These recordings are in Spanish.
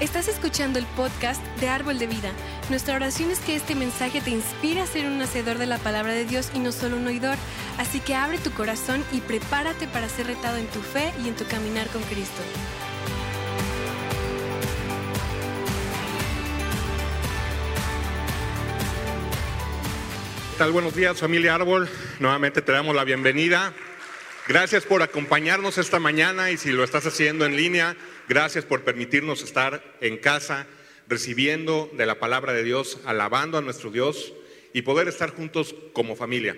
Estás escuchando el podcast de Árbol de Vida. Nuestra oración es que este mensaje te inspire a ser un hacedor de la palabra de Dios y no solo un oidor. Así que abre tu corazón y prepárate para ser retado en tu fe y en tu caminar con Cristo. ¿Qué tal? Buenos días, familia Árbol. Nuevamente te damos la bienvenida. Gracias por acompañarnos esta mañana y si lo estás haciendo en línea, gracias por permitirnos estar en casa recibiendo de la palabra de Dios, alabando a nuestro Dios y poder estar juntos como familia.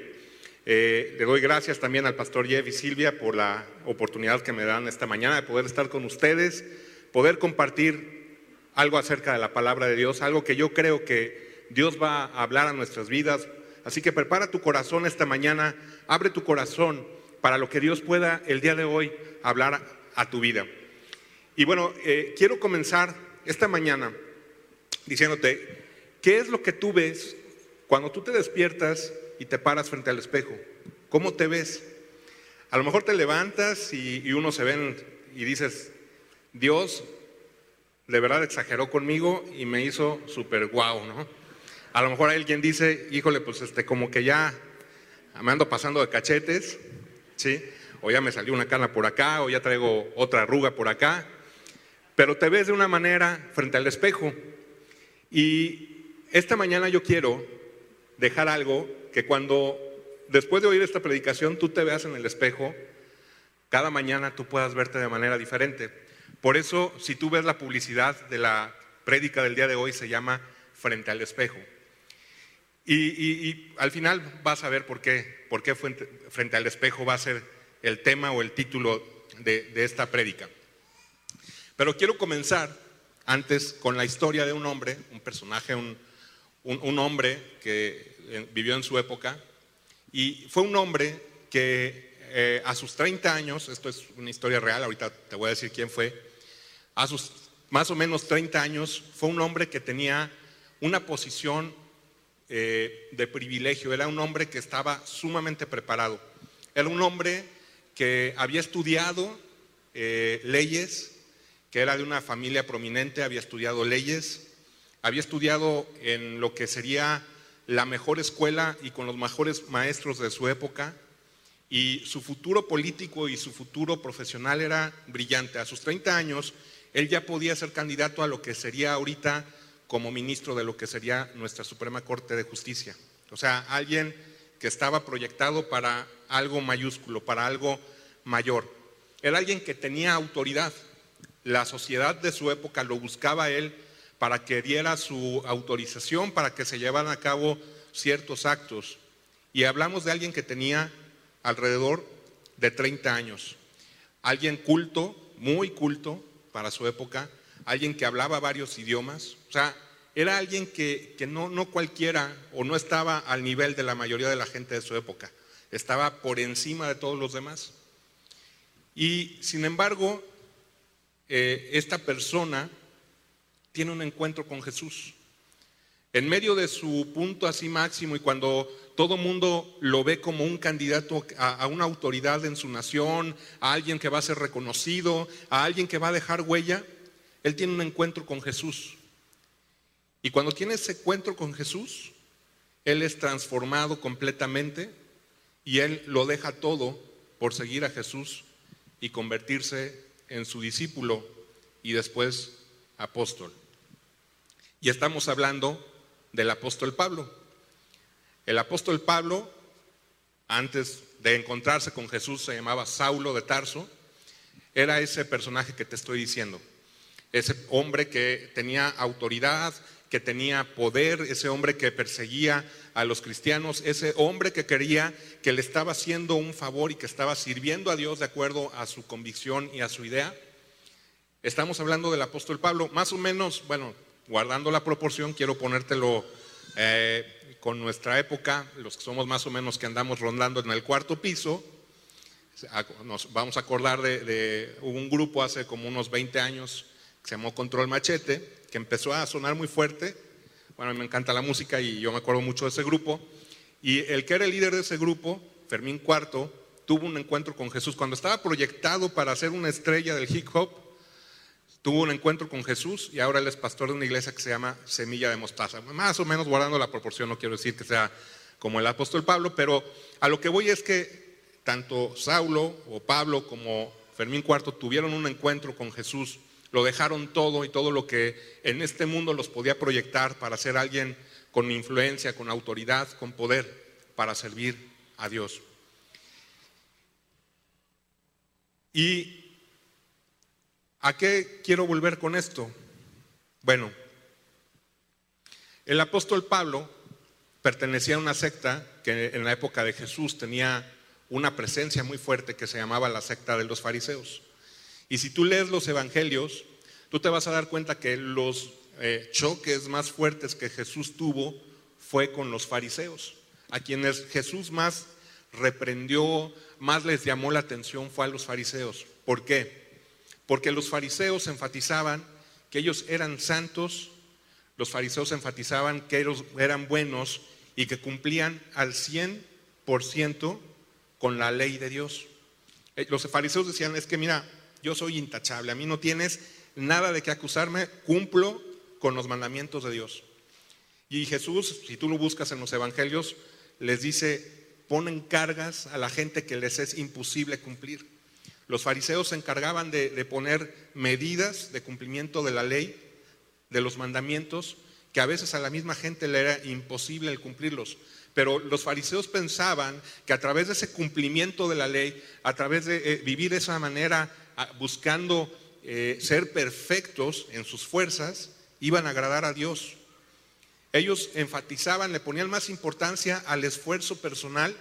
Eh, le doy gracias también al pastor Jeff y Silvia por la oportunidad que me dan esta mañana de poder estar con ustedes, poder compartir algo acerca de la palabra de Dios, algo que yo creo que Dios va a hablar a nuestras vidas. Así que prepara tu corazón esta mañana, abre tu corazón para lo que Dios pueda el día de hoy hablar a tu vida. Y bueno, eh, quiero comenzar esta mañana diciéndote, ¿qué es lo que tú ves cuando tú te despiertas y te paras frente al espejo? ¿Cómo te ves? A lo mejor te levantas y, uno se ve y dices, Dios de verdad exageró conmigo y me hizo súper guau, ¿no? A lo mejor alguien dice, híjole, pues este, como que ya me ando pasando de cachetes, ¿sí? O ya me salió una cana por acá, o ya traigo otra arruga por acá, pero te ves de una manera frente al espejo. Y esta mañana yo quiero dejar algo que cuando, después de oír esta predicación, tú te veas en el espejo, cada mañana tú puedas verte de manera diferente. Por eso, si tú ves la publicidad de la prédica del día de hoy, se llama Frente al espejo. Y, al final vas a ver por qué, por qué frente, al espejo va a ser el tema o el título de, esta prédica. Pero quiero comenzar antes con la historia de un hombre, un personaje, un, hombre que eh, vivió en su época, y fue un hombre que eh, a sus 30 años, esto es una historia real, ahorita te voy a decir quién fue, a sus más o menos 30 años fue un hombre que tenía una posición eh, de privilegio, era un hombre que estaba sumamente preparado, era un hombre que había estudiado eh, leyes, que era de una familia prominente, había estudiado leyes, había estudiado en lo que sería la mejor escuela y con los mejores maestros de su época, y su futuro político y su futuro profesional era brillante. A sus 30 años, él ya podía ser candidato a lo que sería ahorita como ministro de lo que sería nuestra Suprema Corte de Justicia. O sea, alguien que estaba proyectado para algo mayúsculo, para algo mayor. Era alguien que tenía autoridad. La sociedad de su época lo buscaba él para que diera su autorización, para que se llevaran a cabo ciertos actos. Y hablamos de alguien que tenía alrededor de 30 años. Alguien culto, muy culto para su época, alguien que hablaba varios idiomas, o sea, era alguien que, no, no cualquiera o no estaba al nivel de la mayoría de la gente de su época, estaba por encima de todos los demás. Y sin embargo, eh, esta persona tiene un encuentro con Jesús. En medio de su punto así máximo y cuando todo mundo lo ve como un candidato a, una autoridad en su nación, a alguien que va a ser reconocido, a alguien que va a dejar huella, él tiene un encuentro con Jesús. Y cuando tiene ese encuentro con Jesús, él es transformado completamente y él lo deja todo por seguir a Jesús y convertirse en su discípulo y después apóstol. Y estamos hablando del apóstol Pablo. El apóstol Pablo, antes de encontrarse con Jesús, se llamaba Saulo de Tarso. Era ese personaje que te estoy diciendo ese hombre que tenía autoridad, que tenía poder, ese hombre que perseguía a los cristianos, ese hombre que quería que le estaba haciendo un favor y que estaba sirviendo a Dios de acuerdo a su convicción y a su idea. Estamos hablando del apóstol Pablo, más o menos, bueno, guardando la proporción, quiero ponértelo eh, con nuestra época, los que somos más o menos que andamos rondando en el cuarto piso, nos vamos a acordar de, de un grupo hace como unos 20 años se llamó Control Machete, que empezó a sonar muy fuerte. Bueno, me encanta la música y yo me acuerdo mucho de ese grupo. Y el que era el líder de ese grupo, Fermín Cuarto, tuvo un encuentro con Jesús. Cuando estaba proyectado para ser una estrella del hip hop, tuvo un encuentro con Jesús y ahora él es pastor de una iglesia que se llama Semilla de Mostaza. Más o menos guardando la proporción, no quiero decir que sea como el apóstol Pablo, pero a lo que voy es que tanto Saulo o Pablo como Fermín IV tuvieron un encuentro con Jesús, lo dejaron todo y todo lo que en este mundo los podía proyectar para ser alguien con influencia, con autoridad, con poder, para servir a Dios. ¿Y a qué quiero volver con esto? Bueno, el apóstol Pablo pertenecía a una secta que en la época de Jesús tenía una presencia muy fuerte que se llamaba la secta de los fariseos. Y si tú lees los evangelios, tú te vas a dar cuenta que los eh, choques más fuertes que Jesús tuvo fue con los fariseos, a quienes Jesús más reprendió, más les llamó la atención fue a los fariseos. ¿Por qué? Porque los fariseos enfatizaban que ellos eran santos, los fariseos enfatizaban que ellos eran buenos y que cumplían al 100% con la ley de Dios. Eh, los fariseos decían, es que mira, yo soy intachable, a mí no tienes nada de qué acusarme, cumplo con los mandamientos de Dios. Y Jesús, si tú lo buscas en los evangelios, les dice, ponen cargas a la gente que les es imposible cumplir. Los fariseos se encargaban de, poner medidas de cumplimiento de la ley, de los mandamientos, que a veces a la misma gente le era imposible el cumplirlos. Pero los fariseos pensaban que a través de ese cumplimiento de la ley, a través de eh, vivir de esa manera, buscando eh, ser perfectos en sus fuerzas, iban a agradar a Dios. Ellos enfatizaban, le ponían más importancia al esfuerzo personal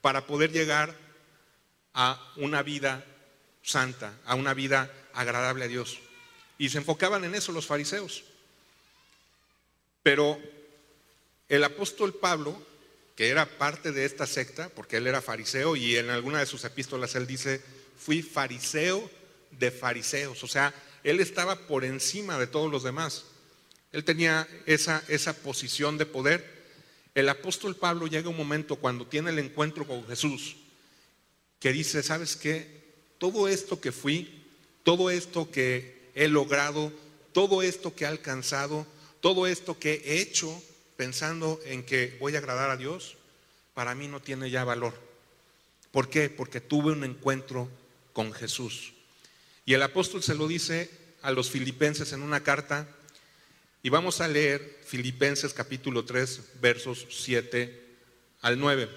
para poder llegar a una vida santa, a una vida agradable a Dios. Y se enfocaban en eso los fariseos. Pero el apóstol Pablo, que era parte de esta secta, porque él era fariseo y en alguna de sus epístolas él dice, fui fariseo de fariseos, o sea, él estaba por encima de todos los demás. Él tenía esa, esa posición de poder. El apóstol Pablo llega un momento cuando tiene el encuentro con Jesús que dice, ¿sabes qué? Todo esto que fui, todo esto que he logrado, todo esto que he alcanzado, todo esto que he hecho pensando en que voy a agradar a Dios, para mí no tiene ya valor. ¿Por qué? Porque tuve un encuentro con Jesús. Y el apóstol se lo dice a los filipenses en una carta y vamos a leer Filipenses capítulo 3, versos 7 al 9.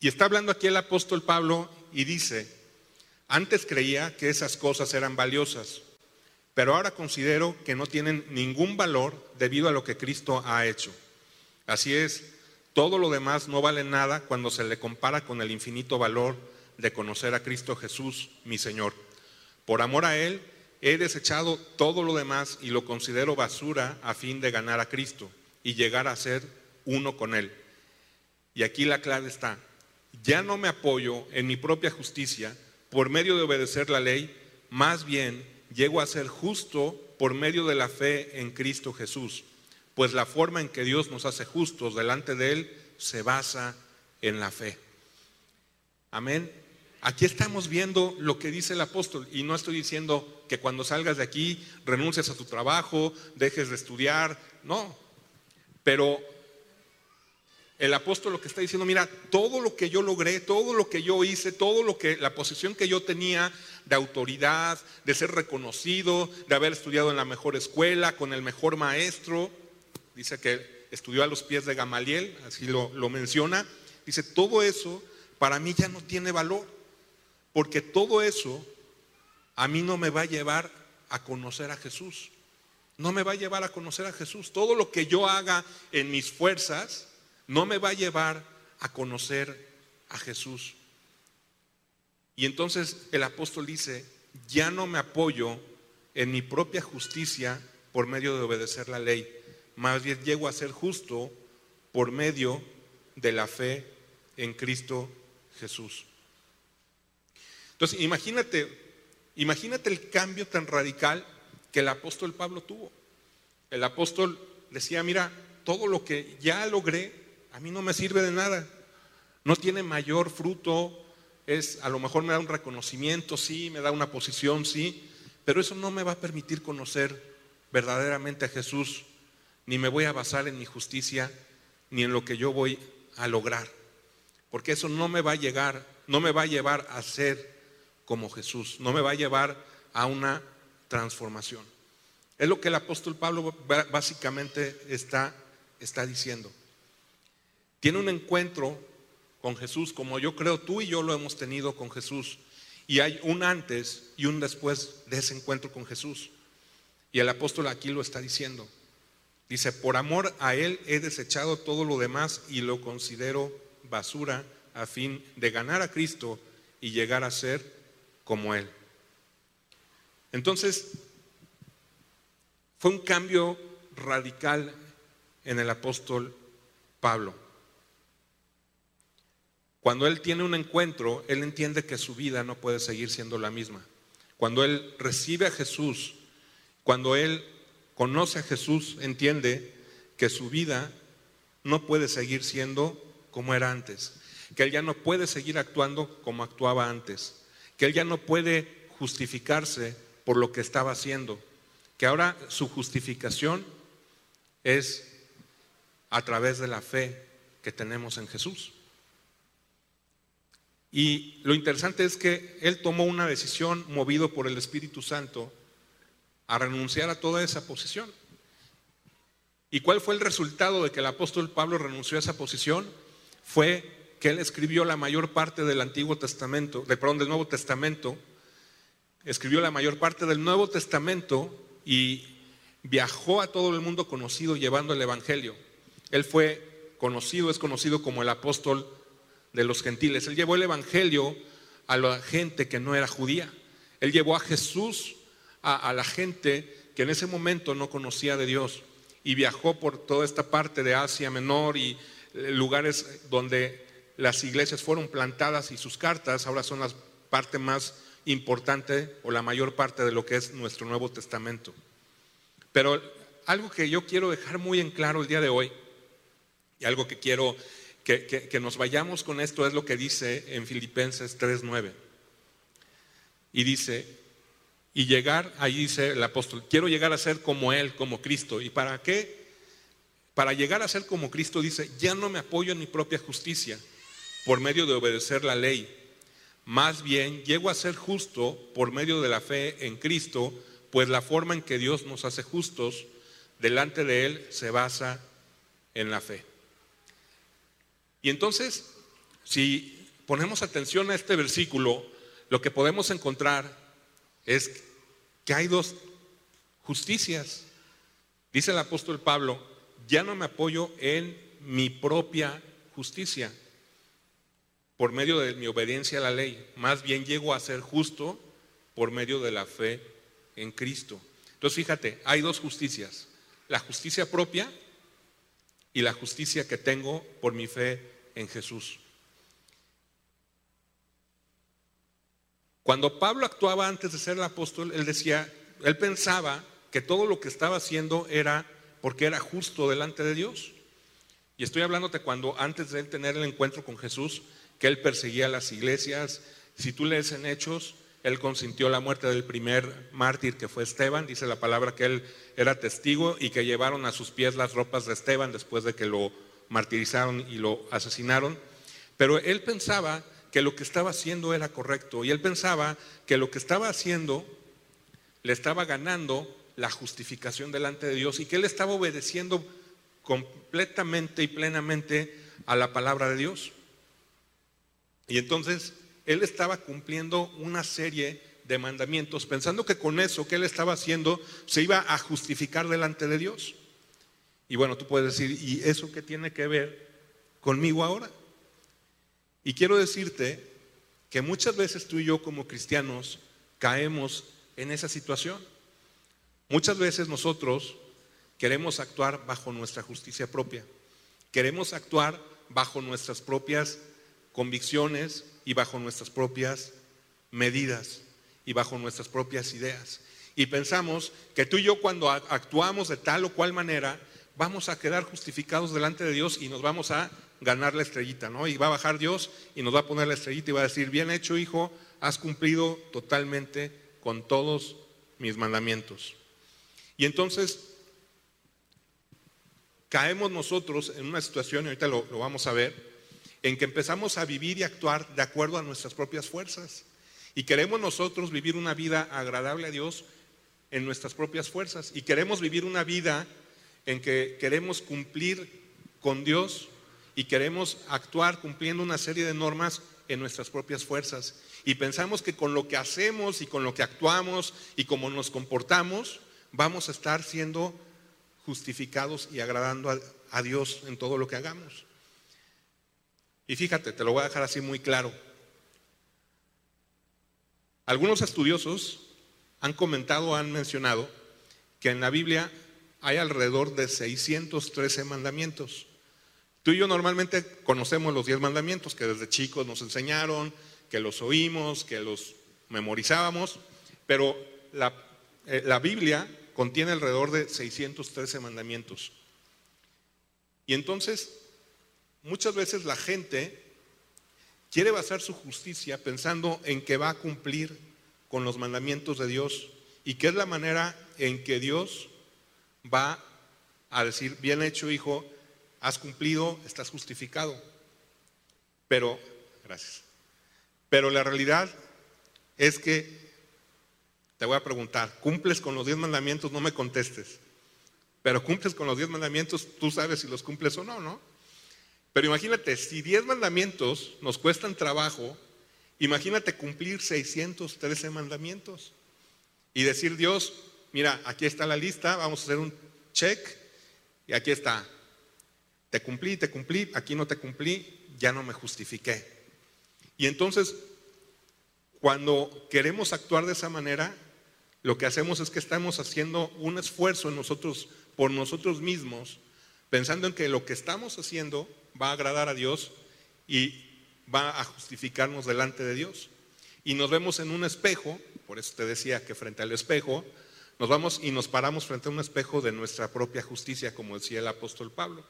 Y está hablando aquí el apóstol Pablo y dice, antes creía que esas cosas eran valiosas, pero ahora considero que no tienen ningún valor debido a lo que Cristo ha hecho. Así es, todo lo demás no vale nada cuando se le compara con el infinito valor de conocer a Cristo Jesús, mi Señor. Por amor a Él, He desechado todo lo demás y lo considero basura a fin de ganar a Cristo y llegar a ser uno con Él. Y aquí la clave está. Ya no me apoyo en mi propia justicia por medio de obedecer la ley, más bien llego a ser justo por medio de la fe en Cristo Jesús, pues la forma en que Dios nos hace justos delante de Él se basa en la fe. Amén. Aquí estamos viendo lo que dice el apóstol y no estoy diciendo que cuando salgas de aquí renuncies a tu trabajo, dejes de estudiar, no. Pero el apóstol lo que está diciendo, mira, todo lo que yo logré, todo lo que yo hice, todo lo que la posición que yo tenía de autoridad, de ser reconocido, de haber estudiado en la mejor escuela, con el mejor maestro, dice que estudió a los pies de Gamaliel, así lo, lo menciona, dice, todo eso para mí ya no tiene valor. Porque todo eso a mí no me va a llevar a conocer a Jesús. No me va a llevar a conocer a Jesús. Todo lo que yo haga en mis fuerzas no me va a llevar a conocer a Jesús. Y entonces el apóstol dice, ya no me apoyo en mi propia justicia por medio de obedecer la ley. Más bien llego a ser justo por medio de la fe en Cristo Jesús. Entonces, imagínate, imagínate el cambio tan radical que el apóstol Pablo tuvo. El apóstol decía, mira, todo lo que ya logré, a mí no me sirve de nada. No tiene mayor fruto, es, a lo mejor me da un reconocimiento, sí, me da una posición, sí, pero eso no me va a permitir conocer verdaderamente a Jesús, ni me voy a basar en mi justicia, ni en lo que yo voy a lograr, porque eso no me va a llegar, no me va a llevar a ser como Jesús, no me va a llevar a una transformación. Es lo que el apóstol Pablo básicamente está, está diciendo. Tiene un encuentro con Jesús, como yo creo tú y yo lo hemos tenido con Jesús. Y hay un antes y un después de ese encuentro con Jesús. Y el apóstol aquí lo está diciendo. Dice, por amor a Él he desechado todo lo demás y lo considero basura a fin de ganar a Cristo y llegar a ser como Él. Entonces, fue un cambio radical en el apóstol Pablo. Cuando él tiene un encuentro, él entiende que su vida no puede seguir siendo la misma. Cuando él recibe a Jesús, cuando él conoce a Jesús, entiende que su vida no puede seguir siendo como era antes, que él ya no puede seguir actuando como actuaba antes, que él ya no puede justificarse por lo que estaba haciendo, que ahora su justificación es a través de la fe que tenemos en Jesús. Y lo interesante es que él tomó una decisión movido por el Espíritu Santo a renunciar a toda esa posición. ¿Y cuál fue el resultado de que el apóstol Pablo renunció a esa posición? Fue que él escribió la mayor parte del Antiguo Testamento, de, perdón, del Nuevo Testamento, escribió la mayor parte del Nuevo Testamento y viajó a todo el mundo conocido llevando el Evangelio. Él fue conocido, es conocido como el apóstol de los gentiles. Él llevó el Evangelio a la gente que no era judía. Él llevó a Jesús a, la gente que en ese momento no conocía de Dios y viajó por toda esta parte de Asia Menor y eh, lugares donde las iglesias fueron plantadas y sus cartas ahora son la parte más importante o la mayor parte de lo que es nuestro Nuevo Testamento. Pero algo que yo quiero dejar muy en claro el día de hoy y algo que quiero que, nos vayamos con esto es lo que dice en Filipenses 3.9. Y dice, y llegar, ahí dice el apóstol, quiero llegar a ser como Él, como Cristo. ¿Y para qué? Para llegar a ser como Cristo dice, ya no me apoyo en mi propia justicia por medio de obedecer la ley. Más bien, llego a ser justo por medio de la fe en Cristo, pues la forma en que Dios nos hace justos delante de Él se basa en la fe. Y entonces, si ponemos atención a este versículo, lo que podemos encontrar es que hay dos justicias. Dice el apóstol Pablo, ya no me apoyo en mi propia justicia por medio de mi obediencia a la ley, más bien llego a ser justo por medio de la fe en Cristo. Entonces fíjate, hay dos justicias, la justicia propia y la justicia que tengo por mi fe en Jesús. Cuando Pablo actuaba antes de ser el apóstol, él decía, él pensaba que todo lo que estaba haciendo era porque era justo delante de Dios. Y estoy hablándote cuando antes de él tener el encuentro con Jesús, que él perseguía las iglesias. Si tú lees en Hechos, él consintió la muerte del primer mártir que fue Esteban. Dice la palabra que él era testigo y que llevaron a sus pies las ropas de Esteban después de que lo martirizaron y lo asesinaron, pero él pensaba que lo que estaba haciendo era correcto y él pensaba que lo que estaba haciendo le estaba ganando la justificación delante de Dios y que él estaba obedeciendo completamente y plenamente a la palabra de Dios. Y entonces él estaba cumpliendo una serie de mandamientos, pensando que con eso que él estaba haciendo se iba a justificar delante de Dios. Y bueno, tú puedes decir, ¿y eso qué tiene que ver conmigo ahora? Y quiero decirte que muchas veces tú y yo como cristianos caemos en esa situación. Muchas veces nosotros queremos actuar bajo nuestra justicia propia. Queremos actuar bajo nuestras propias convicciones y bajo nuestras propias medidas y bajo nuestras propias ideas. Y pensamos que tú y yo cuando actuamos de tal o cual manera, vamos a quedar justificados delante de Dios y nos vamos a ganar la estrellita, ¿no? Y va a bajar Dios y nos va a poner la estrellita y va a decir, bien hecho hijo, has cumplido totalmente con todos mis mandamientos. Y entonces caemos nosotros en una situación, y ahorita lo, lo vamos a ver, en que empezamos a vivir y actuar de acuerdo a nuestras propias fuerzas. Y queremos nosotros vivir una vida agradable a Dios en nuestras propias fuerzas. Y queremos vivir una vida en que queremos cumplir con Dios y queremos actuar cumpliendo una serie de normas en nuestras propias fuerzas. Y pensamos que con lo que hacemos y con lo que actuamos y como nos comportamos, vamos a estar siendo justificados y agradando a, Dios en todo lo que hagamos. Y fíjate, te lo voy a dejar así muy claro. Algunos estudiosos han comentado, han mencionado que en la Biblia hay alrededor de 613 mandamientos. Tú y yo normalmente conocemos los 10 mandamientos que desde chicos nos enseñaron, que los oímos, que los memorizábamos, pero la, eh, Biblia contiene alrededor de 613 mandamientos. Y entonces, muchas veces la gente quiere basar su justicia pensando en que va a cumplir con los mandamientos de Dios y que es la manera en que Dios va a decir, bien hecho hijo, has cumplido, estás justificado. Pero, gracias. Pero la realidad es que, te voy a preguntar, ¿cumples con los diez mandamientos? No me contestes. Pero cumples con los diez mandamientos, tú sabes si los cumples o no, ¿no? Pero imagínate, si diez mandamientos nos cuestan trabajo, imagínate cumplir 613 mandamientos y decir, Dios, mira, aquí está la lista, vamos a hacer un check y aquí está. Te cumplí, te cumplí, aquí no te cumplí, ya no me justifiqué. Y entonces, cuando queremos actuar de esa manera, lo que hacemos es que estamos haciendo un esfuerzo en nosotros, por nosotros mismos, pensando en que lo que estamos haciendo va a agradar a Dios y va a justificarnos delante de Dios. Y nos vemos en un espejo, por eso te decía que frente al espejo, nos vamos y nos paramos frente a un espejo de nuestra propia justicia, como decía el apóstol Pablo.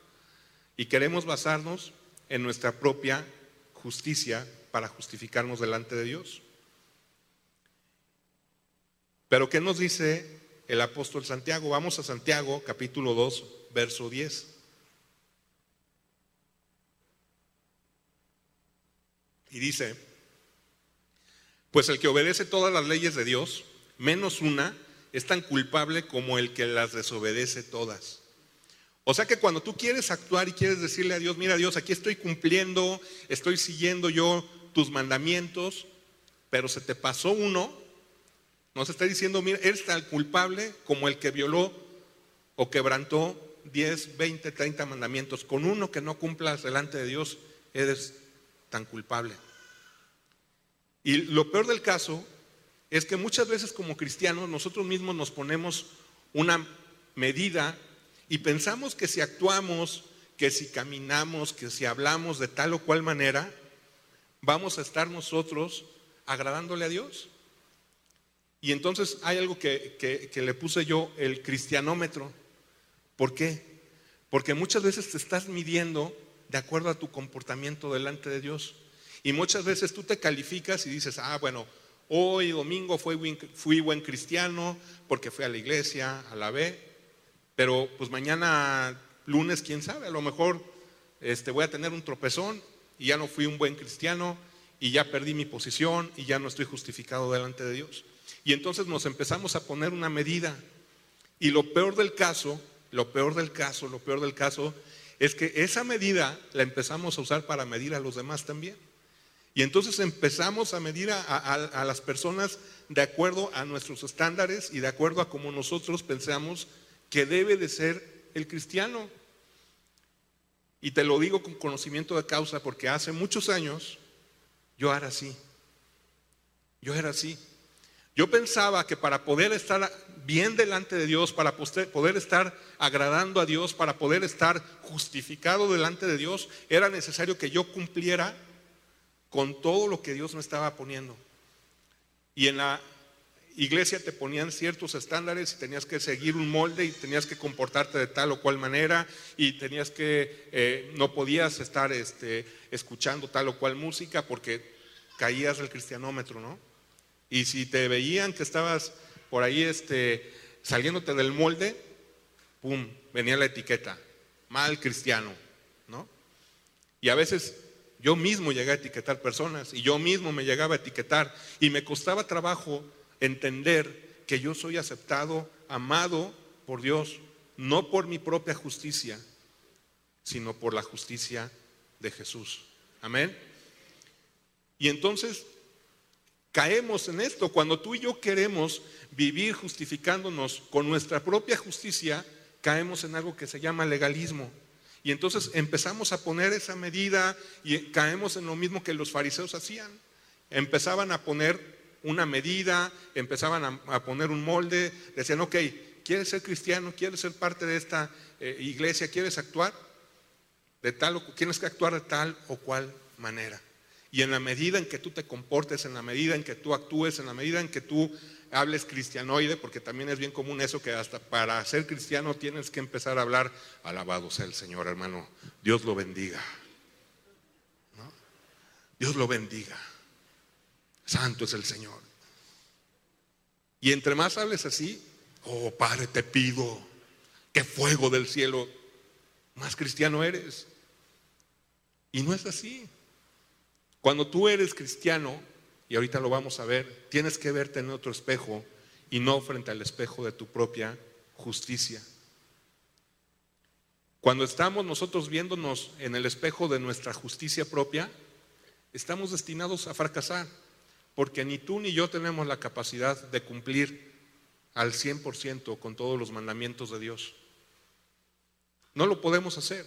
Y queremos basarnos en nuestra propia justicia para justificarnos delante de Dios. Pero ¿qué nos dice el apóstol Santiago? Vamos a Santiago capítulo 2, verso 10. Y dice, pues el que obedece todas las leyes de Dios, menos una, es tan culpable como el que las desobedece todas. O sea que cuando tú quieres actuar y quieres decirle a Dios, mira Dios, aquí estoy cumpliendo, estoy siguiendo yo tus mandamientos, pero se te pasó uno, nos está diciendo, mira, eres tan culpable como el que violó o quebrantó 10, 20, 30 mandamientos. Con uno que no cumplas delante de Dios, eres tan culpable. Y lo peor del caso es que muchas veces como cristianos nosotros mismos nos ponemos una medida y pensamos que si actuamos, que si caminamos, que si hablamos de tal o cual manera, vamos a estar nosotros agradándole a Dios. Y entonces hay algo que, que le puse yo, el cristianómetro. ¿Por qué? Porque muchas veces te estás midiendo de acuerdo a tu comportamiento delante de Dios. Y muchas veces tú te calificas y dices, ah, bueno, Hoy domingo fui, fui buen cristiano porque fui a la iglesia, a la B, pero pues mañana lunes, quién sabe, a lo mejor este, voy a tener un tropezón y ya no fui un buen cristiano y ya perdí mi posición y ya no estoy justificado delante de Dios. Y entonces nos empezamos a poner una medida. Y lo peor del caso, lo peor del caso, lo peor del caso es que esa medida la empezamos a usar para medir a los demás también. Y entonces empezamos a medir a, las personas de acuerdo a nuestros estándares y de acuerdo a cómo nosotros pensamos que debe de ser el cristiano. Y te lo digo con conocimiento de causa porque hace muchos años yo era así. Yo era así. Yo pensaba que para poder estar bien delante de Dios, para poder estar agradando a Dios, para poder estar justificado delante de Dios, era necesario que yo cumpliera con todo lo que Dios me estaba poniendo. Y, en la, iglesia te ponían ciertos estándares y tenías que seguir un molde y tenías que comportarte de tal o cual manera y tenías que, eh, no podías estar este, escuchando tal o cual música porque caías del cristianómetro, ¿no? Y si te veían que estabas por ahí este, saliéndote del molde, ¡pum!, venía la etiqueta, mal cristiano, ¿no? Y a veces yo mismo llegué a etiquetar personas y yo mismo me llegaba a etiquetar y me costaba trabajo entender que yo soy aceptado, amado por Dios, no por mi propia justicia, sino por la justicia de Jesús. Amén. Y entonces caemos en esto. Cuando tú y yo queremos vivir justificándonos con nuestra propia justicia, caemos en algo que se llama legalismo. Y entonces empezamos a poner esa medida y caemos en lo mismo que los fariseos hacían. Empezaban a poner una medida, empezaban a, poner un molde, decían, ok, ¿quieres ser cristiano? ¿Quieres ser parte de esta eh, iglesia? ¿Quieres actuar? De tal o, tienes que actuar de tal o cual manera. Y en la medida en que tú te comportes, en la medida en que tú actúes, en la medida en que tú hables cristianoide, porque también es bien común eso que hasta para ser cristiano tienes que empezar a hablar, alabado sea el Señor, hermano, Dios lo bendiga. Dios lo bendiga. Santo es el Señor. Y entre más hables así, oh Padre, te pido que fuego del cielo, más cristiano eres. Y no es así. Cuando tú eres cristiano, y ahorita lo vamos a ver, tienes que verte en otro espejo y no frente al espejo de tu propia justicia. Cuando estamos nosotros viéndonos en el espejo de nuestra justicia propia, estamos destinados a fracasar porque ni tú ni yo tenemos la capacidad de cumplir al 100% con todos los mandamientos de Dios. No lo podemos hacer.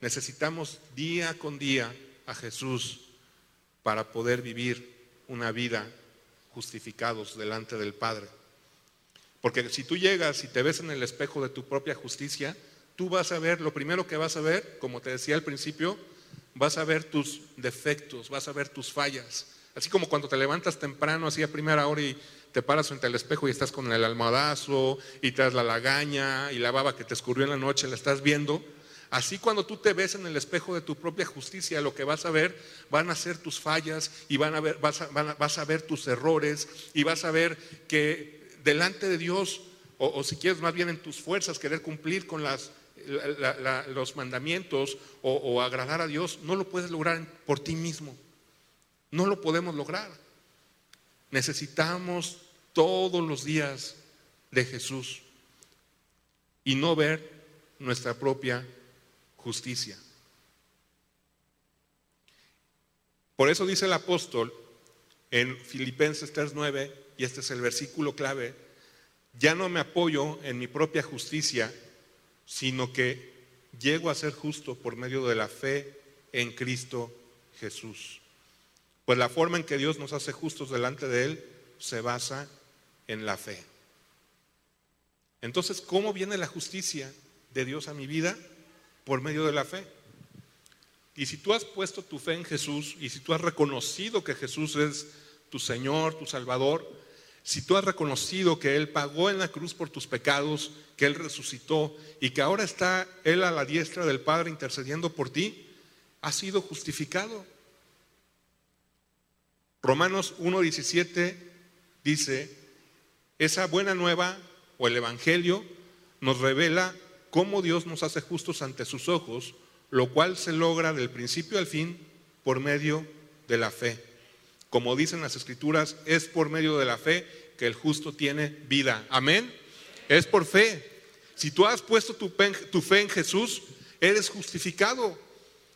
Necesitamos día con día a Jesús para poder vivir una vida justificados delante del Padre. Porque si tú llegas y te ves en el espejo de tu propia justicia, tú vas a ver, lo primero que vas a ver, como te decía al principio, vas a ver tus defectos, vas a ver tus fallas, Así como cuando te levantas temprano, así a primera hora y te paras frente al espejo y estás con el almohadazo y te das la lagaña y la baba que te escurrió en la noche, la estás viendo. Así cuando tú te ves en el espejo de tu propia justicia, lo que vas a ver van a ser tus fallas y van a ver, vas, a, vas a ver tus errores y vas a ver que delante de Dios, o, si quieres más bien en tus fuerzas, querer cumplir con las, los mandamientos o agradar a Dios, no lo puedes lograr por ti mismo. No lo podemos lograr. Necesitamos todos los días de Jesús y no ver nuestra propia justicia. Por eso dice el apóstol en Filipenses 3:9, y este es el versículo clave, ya no me apoyo en mi propia justicia, sino que llego a ser justo por medio de la fe en Cristo Jesús. Pues la forma en que Dios nos hace justos delante de Él se basa en la fe. Entonces, ¿cómo viene la justicia de Dios a mi vida? Por medio de la fe. Y si tú has puesto tu fe en Jesús y si tú has reconocido que Jesús es tu Señor, tu Salvador, si tú has reconocido que Él pagó en la cruz por tus pecados, que Él resucitó y que ahora está Él a la diestra del Padre intercediendo por ti, has sido justificado. Romanos 1.17 dice, esa buena nueva o el Evangelio nos revela cómo Dios nos hace justos ante sus ojos, lo cual se logra del principio al fin por medio de la fe. Como dicen las escrituras, es por medio de la fe que el justo tiene vida. Amén. Es por fe. Si tú has puesto tu, fe en Jesús, eres justificado.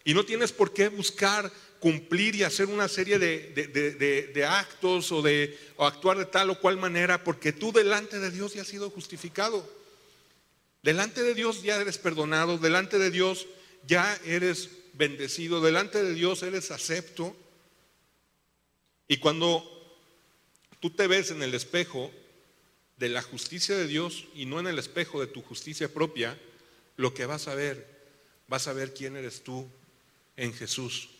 Y no tienes por qué buscar cumplir y hacer una serie de, actos o, de, actuar de tal o cual manera, porque tú delante de Dios ya has sido justificado. Delante de Dios ya eres perdonado, delante de Dios ya eres bendecido, delante de Dios eres acepto. Y cuando tú te ves en el espejo de la justicia de Dios y no en el espejo de tu justicia propia, lo que vas a ver, vas a ver quién eres tú en Jesús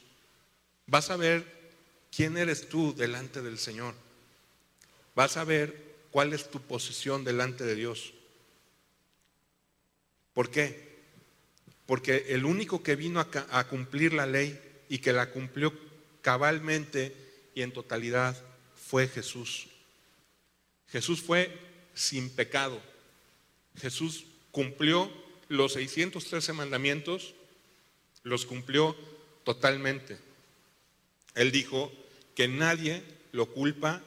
vas a ver quién eres tú delante del Señor. Vas a ver cuál es tu posición delante de Dios. ¿Por qué? Porque el único que vino a, a cumplir la ley y que la cumplió cabalmente y en totalidad fue Jesús. Jesús fue sin pecado. Jesús cumplió los 613 mandamientos, los cumplió totalmente. Él dijo que nadie lo culpa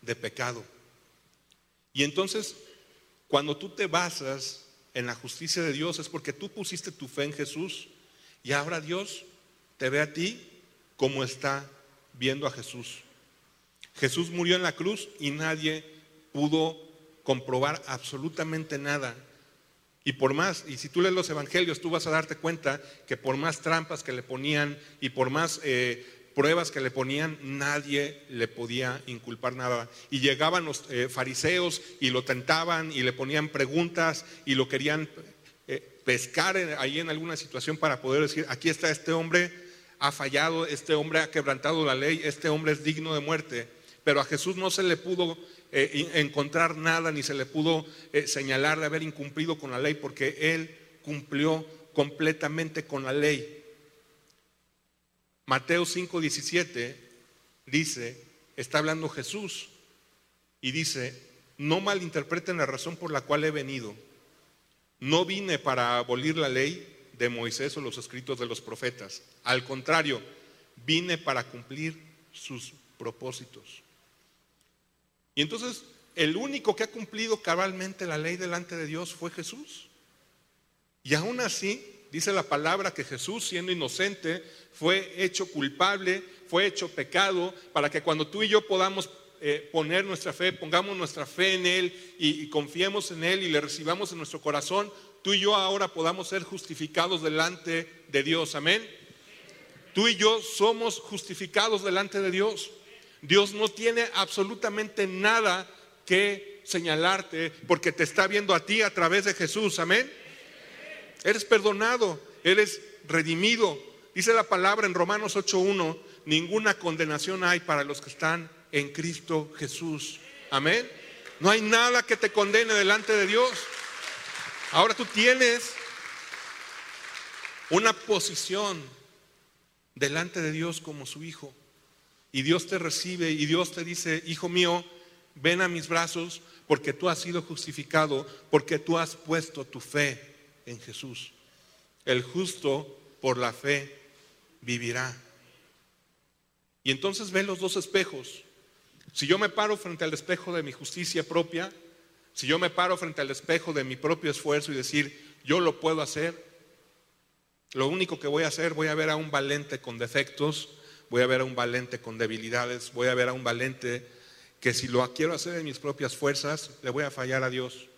de pecado. Y entonces, cuando tú te basas en la justicia de Dios, es porque tú pusiste tu fe en Jesús y ahora Dios te ve a ti como está viendo a Jesús. Jesús murió en la cruz y nadie pudo comprobar absolutamente nada. Y por más, y si tú lees los evangelios, tú vas a darte cuenta que por más trampas que le ponían y por más eh, pruebas que le ponían, nadie le podía inculpar nada. Y llegaban los eh, fariseos y lo tentaban y le ponían preguntas y lo querían eh, pescar ahí en alguna situación para poder decir, aquí está este hombre, ha fallado, este hombre ha quebrantado la ley, este hombre es digno de muerte. Pero a Jesús no se le pudo eh, encontrar nada ni se le pudo señalar de haber incumplido con la ley porque él cumplió completamente con la ley. Mateo 5:17 dice, está hablando Jesús y dice, no malinterpreten la razón por la cual he venido. No vine para abolir la ley de Moisés o los escritos de los profetas. Al contrario, vine para cumplir sus propósitos. Y entonces, el único que ha cumplido cabalmente la ley delante de Dios fue Jesús. Y aún así, dice la palabra que Jesús, siendo inocente, fue hecho culpable, fue hecho pecado, para que cuando tú y yo podamos eh, poner nuestra fe, pongamos nuestra fe en Él y, y confiemos en Él y le recibamos en nuestro corazón, tú y yo ahora podamos ser justificados delante de Dios. Amén. Tú y yo somos justificados delante de Dios. Dios no tiene absolutamente nada que señalarte porque te está viendo a ti a través de Jesús. Amén. Eres perdonado, eres redimido. Dice la palabra en Romanos 8.1, ninguna condenación hay para los que están en Cristo Jesús. Amén. No hay nada que te condene delante de Dios. Ahora tú tienes una posición delante de Dios como su hijo. Y Dios te recibe y Dios te dice, hijo mío, ven a mis brazos porque tú has sido justificado, porque tú has puesto tu fe en Jesús. El justo por la fe vivirá. Y entonces ve los dos espejos. Si yo me paro frente al espejo de mi justicia propia, si yo me paro frente al espejo de mi propio esfuerzo y decir, yo lo puedo hacer, lo único que voy a hacer, voy a ver a un valente con defectos, voy a ver a un valente con debilidades, voy a ver a un valente que si lo quiero hacer en mis propias fuerzas, le voy a fallar a Dios.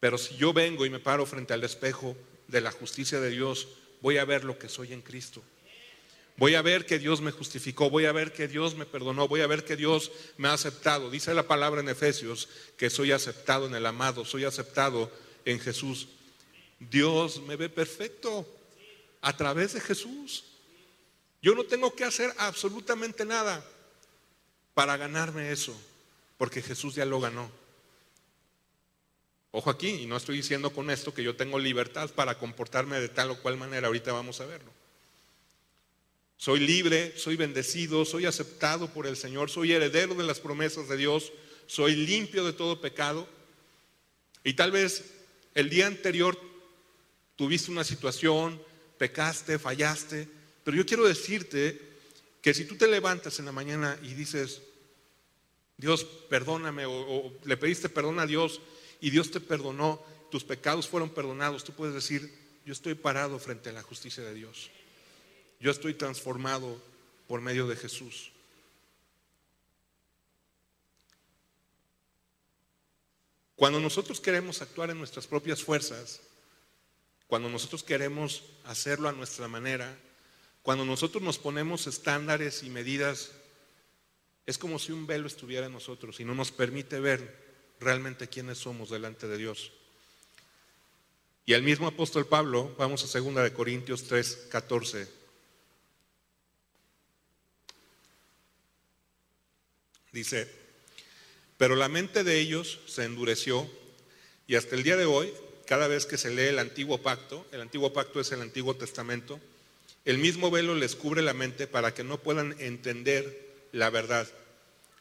Pero si yo vengo y me paro frente al espejo de la justicia de Dios, voy a ver lo que soy en Cristo. Voy a ver que Dios me justificó, voy a ver que Dios me perdonó, voy a ver que Dios me ha aceptado. Dice la palabra en Efesios que soy aceptado en el amado, soy aceptado en Jesús. Dios me ve perfecto a través de Jesús. Yo no tengo que hacer absolutamente nada para ganarme eso, porque Jesús ya lo ganó. Ojo aquí, y no estoy diciendo con esto que yo tengo libertad para comportarme de tal o cual manera, ahorita vamos a verlo. Soy libre, soy bendecido, soy aceptado por el Señor, soy heredero de las promesas de Dios, soy limpio de todo pecado. Y tal vez el día anterior tuviste una situación, pecaste, fallaste, pero yo quiero decirte que si tú te levantas en la mañana y dices, Dios, perdóname, o, o le pediste perdón a Dios y Dios te perdonó, tus pecados fueron perdonados, tú puedes decir, yo estoy parado frente a la justicia de Dios. Yo estoy transformado por medio de Jesús. Cuando nosotros queremos actuar en nuestras propias fuerzas, cuando nosotros queremos hacerlo a nuestra manera, cuando nosotros nos ponemos estándares y medidas, es como si un velo estuviera en nosotros y no nos permite ver realmente quiénes somos delante de Dios. Y el mismo apóstol Pablo, vamos a 2 de Corintios 3, 14. Dice, Pero la mente de ellos se endureció y hasta el día de hoy, cada vez que se lee el antiguo pacto, el antiguo pacto es el Antiguo Testamento, el mismo velo les cubre la mente para que no puedan entender la verdad.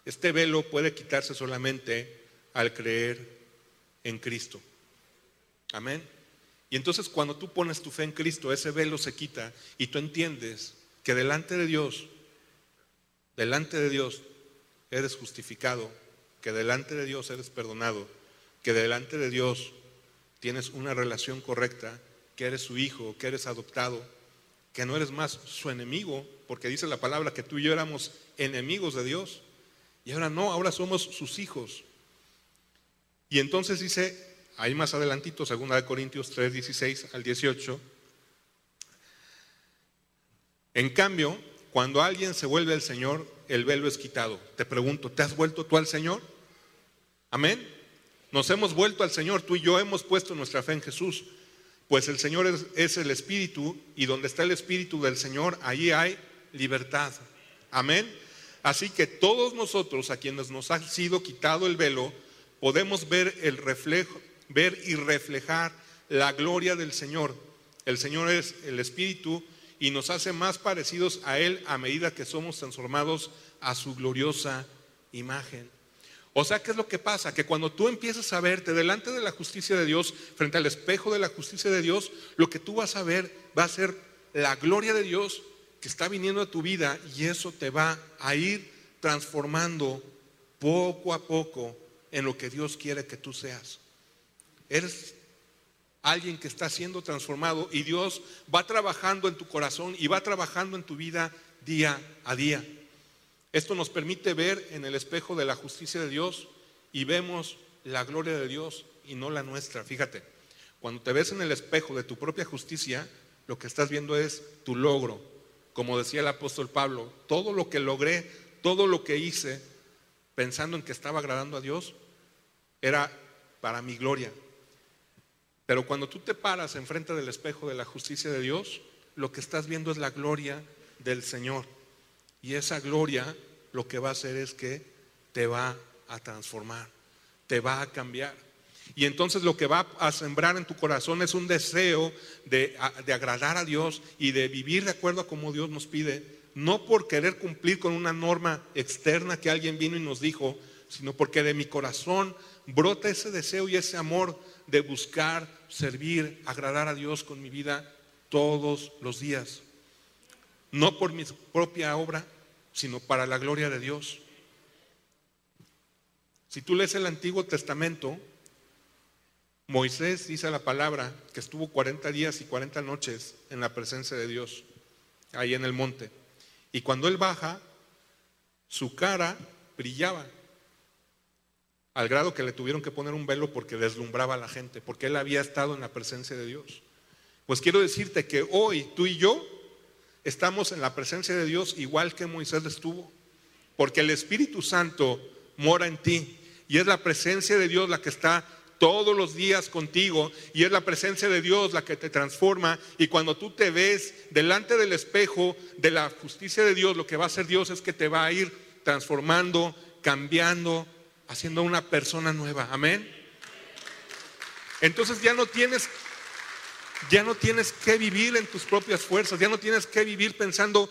Este velo puede quitarse solamente al creer en Cristo. Amén. Y entonces cuando tú pones tu fe en Cristo, ese velo se quita y tú entiendes que delante de Dios, delante de Dios eres justificado, que delante de Dios eres perdonado, que delante de Dios tienes una relación correcta, que eres su hijo, que eres adoptado, que no eres más su enemigo, porque dice la palabra que tú y yo éramos enemigos de Dios, y ahora no, ahora somos sus hijos. Y entonces dice, ahí más adelantito, 2 Corintios 3, 16 al 18, en cambio, cuando alguien se vuelve al Señor, el velo es quitado. Te pregunto, ¿te has vuelto tú al Señor? Amén. Nos hemos vuelto al Señor, tú y yo hemos puesto nuestra fe en Jesús. Pues el Señor es, el Espíritu y donde está el Espíritu del Señor, allí hay libertad. Amén. Así que todos nosotros, a quienes nos ha sido quitado el velo, podemos ver el reflejo, ver y reflejar la gloria del Señor. El Señor es el Espíritu y nos hace más parecidos a Él a medida que somos transformados a su gloriosa imagen. O sea, ¿qué es lo que pasa? Que cuando tú empiezas a verte delante de la justicia de Dios, frente al espejo de la justicia de Dios, lo que tú vas a ver va a ser la gloria de Dios que está viniendo a tu vida y eso te va a ir transformando poco a poco en lo que Dios quiere que tú seas. Eres alguien que está siendo transformado y Dios va trabajando en tu corazón y va trabajando en tu vida día a día. Esto nos permite ver en el espejo de la justicia de Dios y vemos la gloria de Dios y no la nuestra. Fíjate, cuando te ves en el espejo de tu propia justicia, lo que estás viendo es tu logro. Como decía el apóstol Pablo, todo lo que logré, todo lo que hice, pensando en que estaba agradando a Dios, era para mi gloria. Pero cuando tú te paras enfrente del espejo de la justicia de Dios, lo que estás viendo es la gloria del Señor. Y esa gloria lo que va a hacer es que te va a transformar, te va a cambiar. Y entonces lo que va a sembrar en tu corazón es un deseo de, agradar a Dios y de vivir de acuerdo a como Dios nos pide, no por querer cumplir con una norma externa que alguien vino y nos dijo, sino porque de mi corazón brota ese deseo y ese amor de buscar, servir, agradar a Dios con mi vida todos los días. No por mi propia obra, sino para la gloria de Dios. Si tú lees el Antiguo Testamento, Moisés dice la palabra que estuvo 40 días y 40 noches en la presencia de Dios, ahí en el monte. Y cuando él baja, su cara brillaba, al grado que le tuvieron que poner un velo porque deslumbraba a la gente, porque él había estado en la presencia de Dios. Pues quiero decirte que hoy tú y yo estamos en la presencia de Dios igual que Moisés estuvo, porque el Espíritu Santo mora en ti y es la presencia de Dios la que está todos los días contigo y es la presencia de Dios la que te transforma y cuando tú te ves delante del espejo de la justicia de Dios, lo que va a hacer Dios es que te va a ir transformando, cambiando, haciendo una persona nueva. Amén. Entonces ya no tienes ya no tienes que vivir en tus propias fuerzas, ya no tienes que vivir pensando,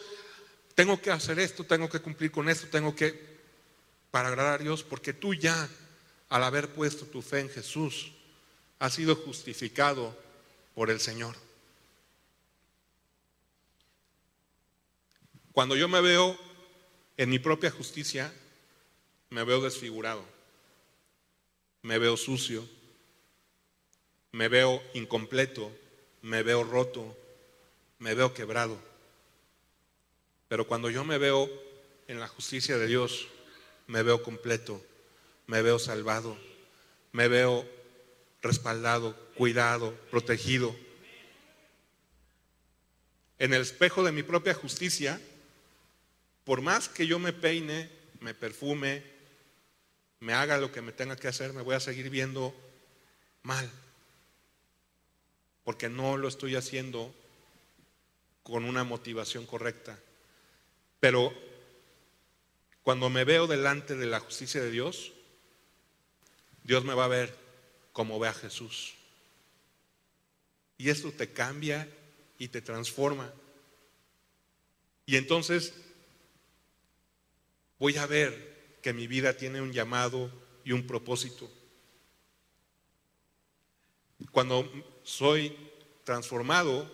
tengo que hacer esto, tengo que cumplir con esto, tengo que, para agradar a Dios, porque tú ya, al haber puesto tu fe en Jesús, has sido justificado por el Señor. Cuando yo me veo en mi propia justicia, me veo desfigurado, me veo sucio, me veo incompleto, me veo roto, me veo quebrado. Pero cuando yo me veo en la justicia de Dios, me veo completo, me veo salvado, me veo respaldado, cuidado, protegido. En el espejo de mi propia justicia, por más que yo me peine, me perfume, me haga lo que me tenga que hacer, me voy a seguir viendo mal porque no lo estoy haciendo con una motivación correcta. Pero cuando me veo delante de la justicia de Dios, Dios me va a ver como ve a Jesús. Y esto te cambia y te transforma. Y entonces voy a ver que mi vida tiene un llamado y un propósito. Cuando soy transformado,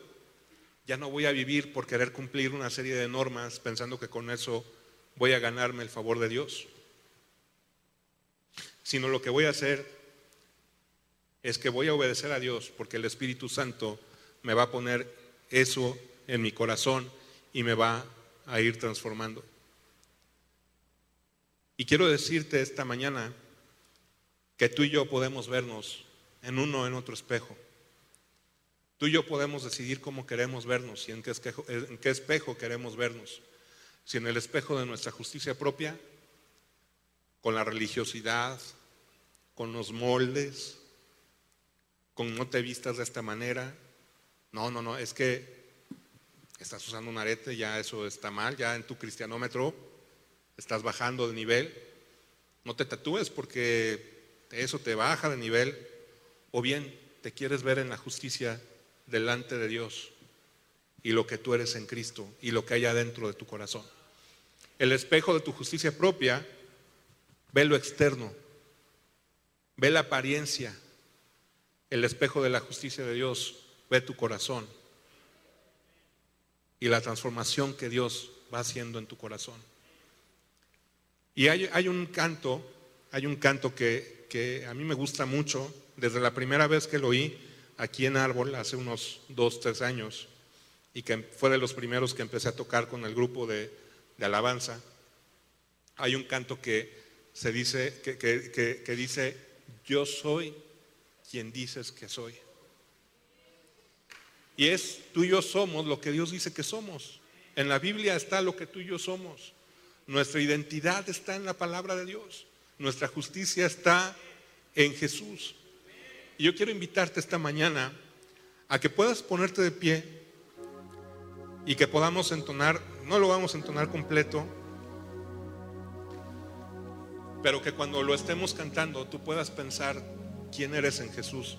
ya no voy a vivir por querer cumplir una serie de normas pensando que con eso voy a ganarme el favor de Dios, sino lo que voy a hacer es que voy a obedecer a Dios porque el Espíritu Santo me va a poner eso en mi corazón y me va a ir transformando. Y quiero decirte esta mañana que tú y yo podemos vernos en uno o en otro espejo. Tú y yo podemos decidir cómo queremos vernos y en qué, espejo, en qué espejo queremos vernos. Si en el espejo de nuestra justicia propia, con la religiosidad, con los moldes, con no te vistas de esta manera. No, no, no, es que estás usando un arete, ya eso está mal, ya en tu cristianómetro estás bajando de nivel. No te tatúes porque eso te baja de nivel. O bien te quieres ver en la justicia delante de Dios y lo que tú eres en Cristo y lo que hay adentro de tu corazón. El espejo de tu justicia propia ve lo externo, ve la apariencia. El espejo de la justicia de Dios ve tu corazón y la transformación que Dios va haciendo en tu corazón. Y hay, un canto, hay un canto que, que a mí me gusta mucho, desde la primera vez que lo oí, aquí en Árbol hace unos dos, tres años y que fue de los primeros que empecé a tocar con el grupo de, alabanza, hay un canto que se dice, que, que, dice, yo soy quien dices que soy. Y es tú y yo somos lo que Dios dice que somos. En la Biblia está lo que tú y yo somos. Nuestra identidad está en la palabra de Dios. Nuestra justicia está en Jesús. Y yo quiero invitarte esta mañana a que puedas ponerte de pie y que podamos entonar, no lo vamos a entonar completo, pero que cuando lo estemos cantando tú puedas pensar quién eres en Jesús.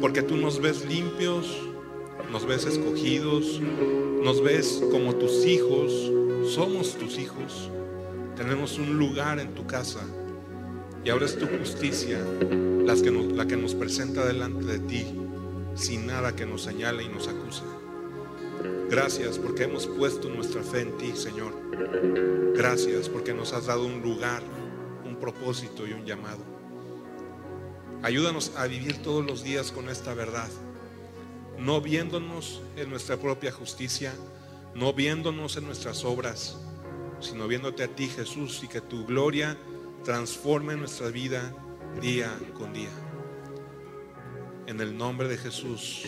Porque tú nos ves limpios, nos ves escogidos, nos ves como tus hijos, somos tus hijos. Tenemos un lugar en tu casa y ahora es tu justicia la que nos presenta delante de ti, sin nada que nos señale y nos acuse. Gracias porque hemos puesto nuestra fe en ti, Señor. Gracias porque nos has dado un lugar, un propósito y un llamado. Ayúdanos a vivir todos los días con esta verdad, no viéndonos en nuestra propia justicia, no viéndonos en nuestras obras, sino viéndote a ti, Jesús, y que tu gloria transforme nuestra vida día con día. En el nombre de Jesús.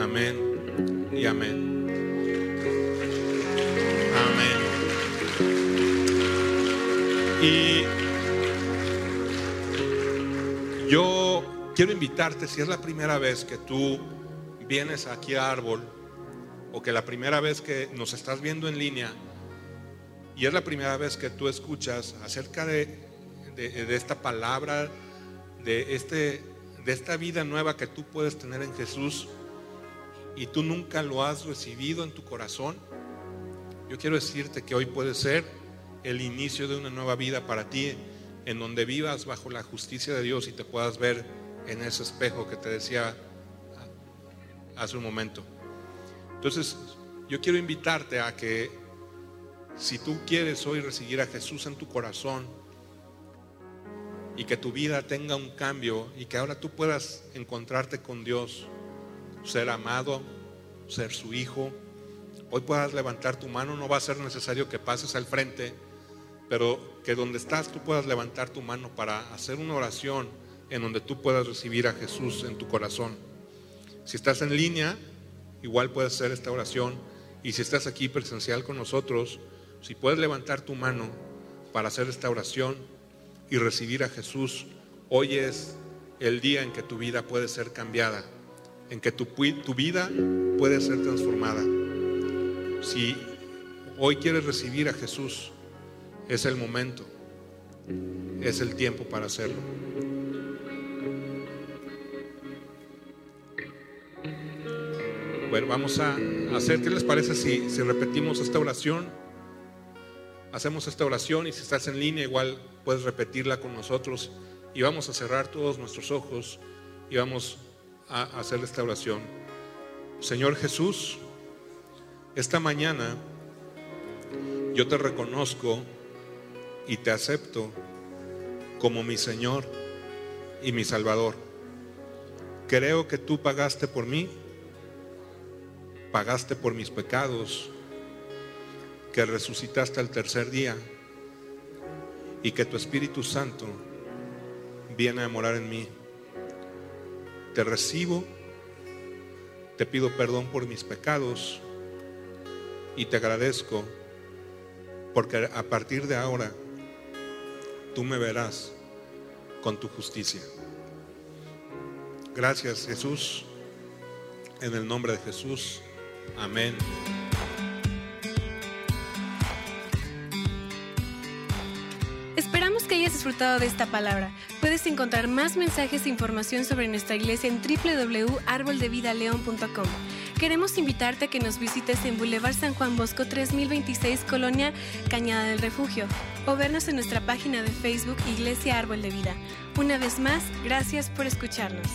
Amén y amén. Amén. Y quiero invitarte, si es la primera vez que tú vienes aquí a Árbol, o que la primera vez que nos estás viendo en línea, y es la primera vez que tú escuchas acerca de, de- esta palabra, de, este, de esta vida nueva que tú puedes tener en Jesús, y tú nunca lo has recibido en tu corazón, yo quiero decirte que hoy puede ser el inicio de una nueva vida para ti, en donde vivas bajo la justicia de Dios y te puedas ver en ese espejo que te decía hace un momento. Entonces, yo quiero invitarte a que si tú quieres hoy recibir a Jesús en tu corazón y que tu vida tenga un cambio y que ahora tú puedas encontrarte con Dios, ser amado, ser su hijo, hoy puedas levantar tu mano, no va a ser necesario que pases al frente, pero que donde estás tú puedas levantar tu mano para hacer una oración en donde tú puedas recibir a Jesús en tu corazón. Si estás en línea, igual puedes hacer esta oración. Y si estás aquí presencial con nosotros, si puedes levantar tu mano para hacer esta oración y recibir a Jesús, hoy es el día en que tu vida puede ser cambiada, en que tu, tu vida puede ser transformada. Si hoy quieres recibir a Jesús, es el momento, es el tiempo para hacerlo. Bueno, vamos a hacer, ¿qué les parece si, si repetimos esta oración? Hacemos esta oración y si estás en línea igual puedes repetirla con nosotros y vamos a cerrar todos nuestros ojos y vamos a hacer esta oración. Señor Jesús, esta mañana yo te reconozco y te acepto como mi Señor y mi Salvador. Creo que tú pagaste por mí, pagaste por mis pecados, que resucitaste al tercer día y que tu Espíritu Santo viene a morar en mí. Te recibo, te pido perdón por mis pecados y te agradezco porque a partir de ahora tú me verás con tu justicia. Gracias Jesús, en el nombre de Jesús, amén. Esperamos que hayas disfrutado de esta palabra. Puedes encontrar más mensajes e información sobre nuestra iglesia en www.arboldevidaleon.com. Queremos invitarte a que nos visites en Boulevard San Juan Bosco 3026, Colonia Cañada del Refugio, o vernos en nuestra página de Facebook Iglesia Árbol de Vida. Una vez más, gracias por escucharnos.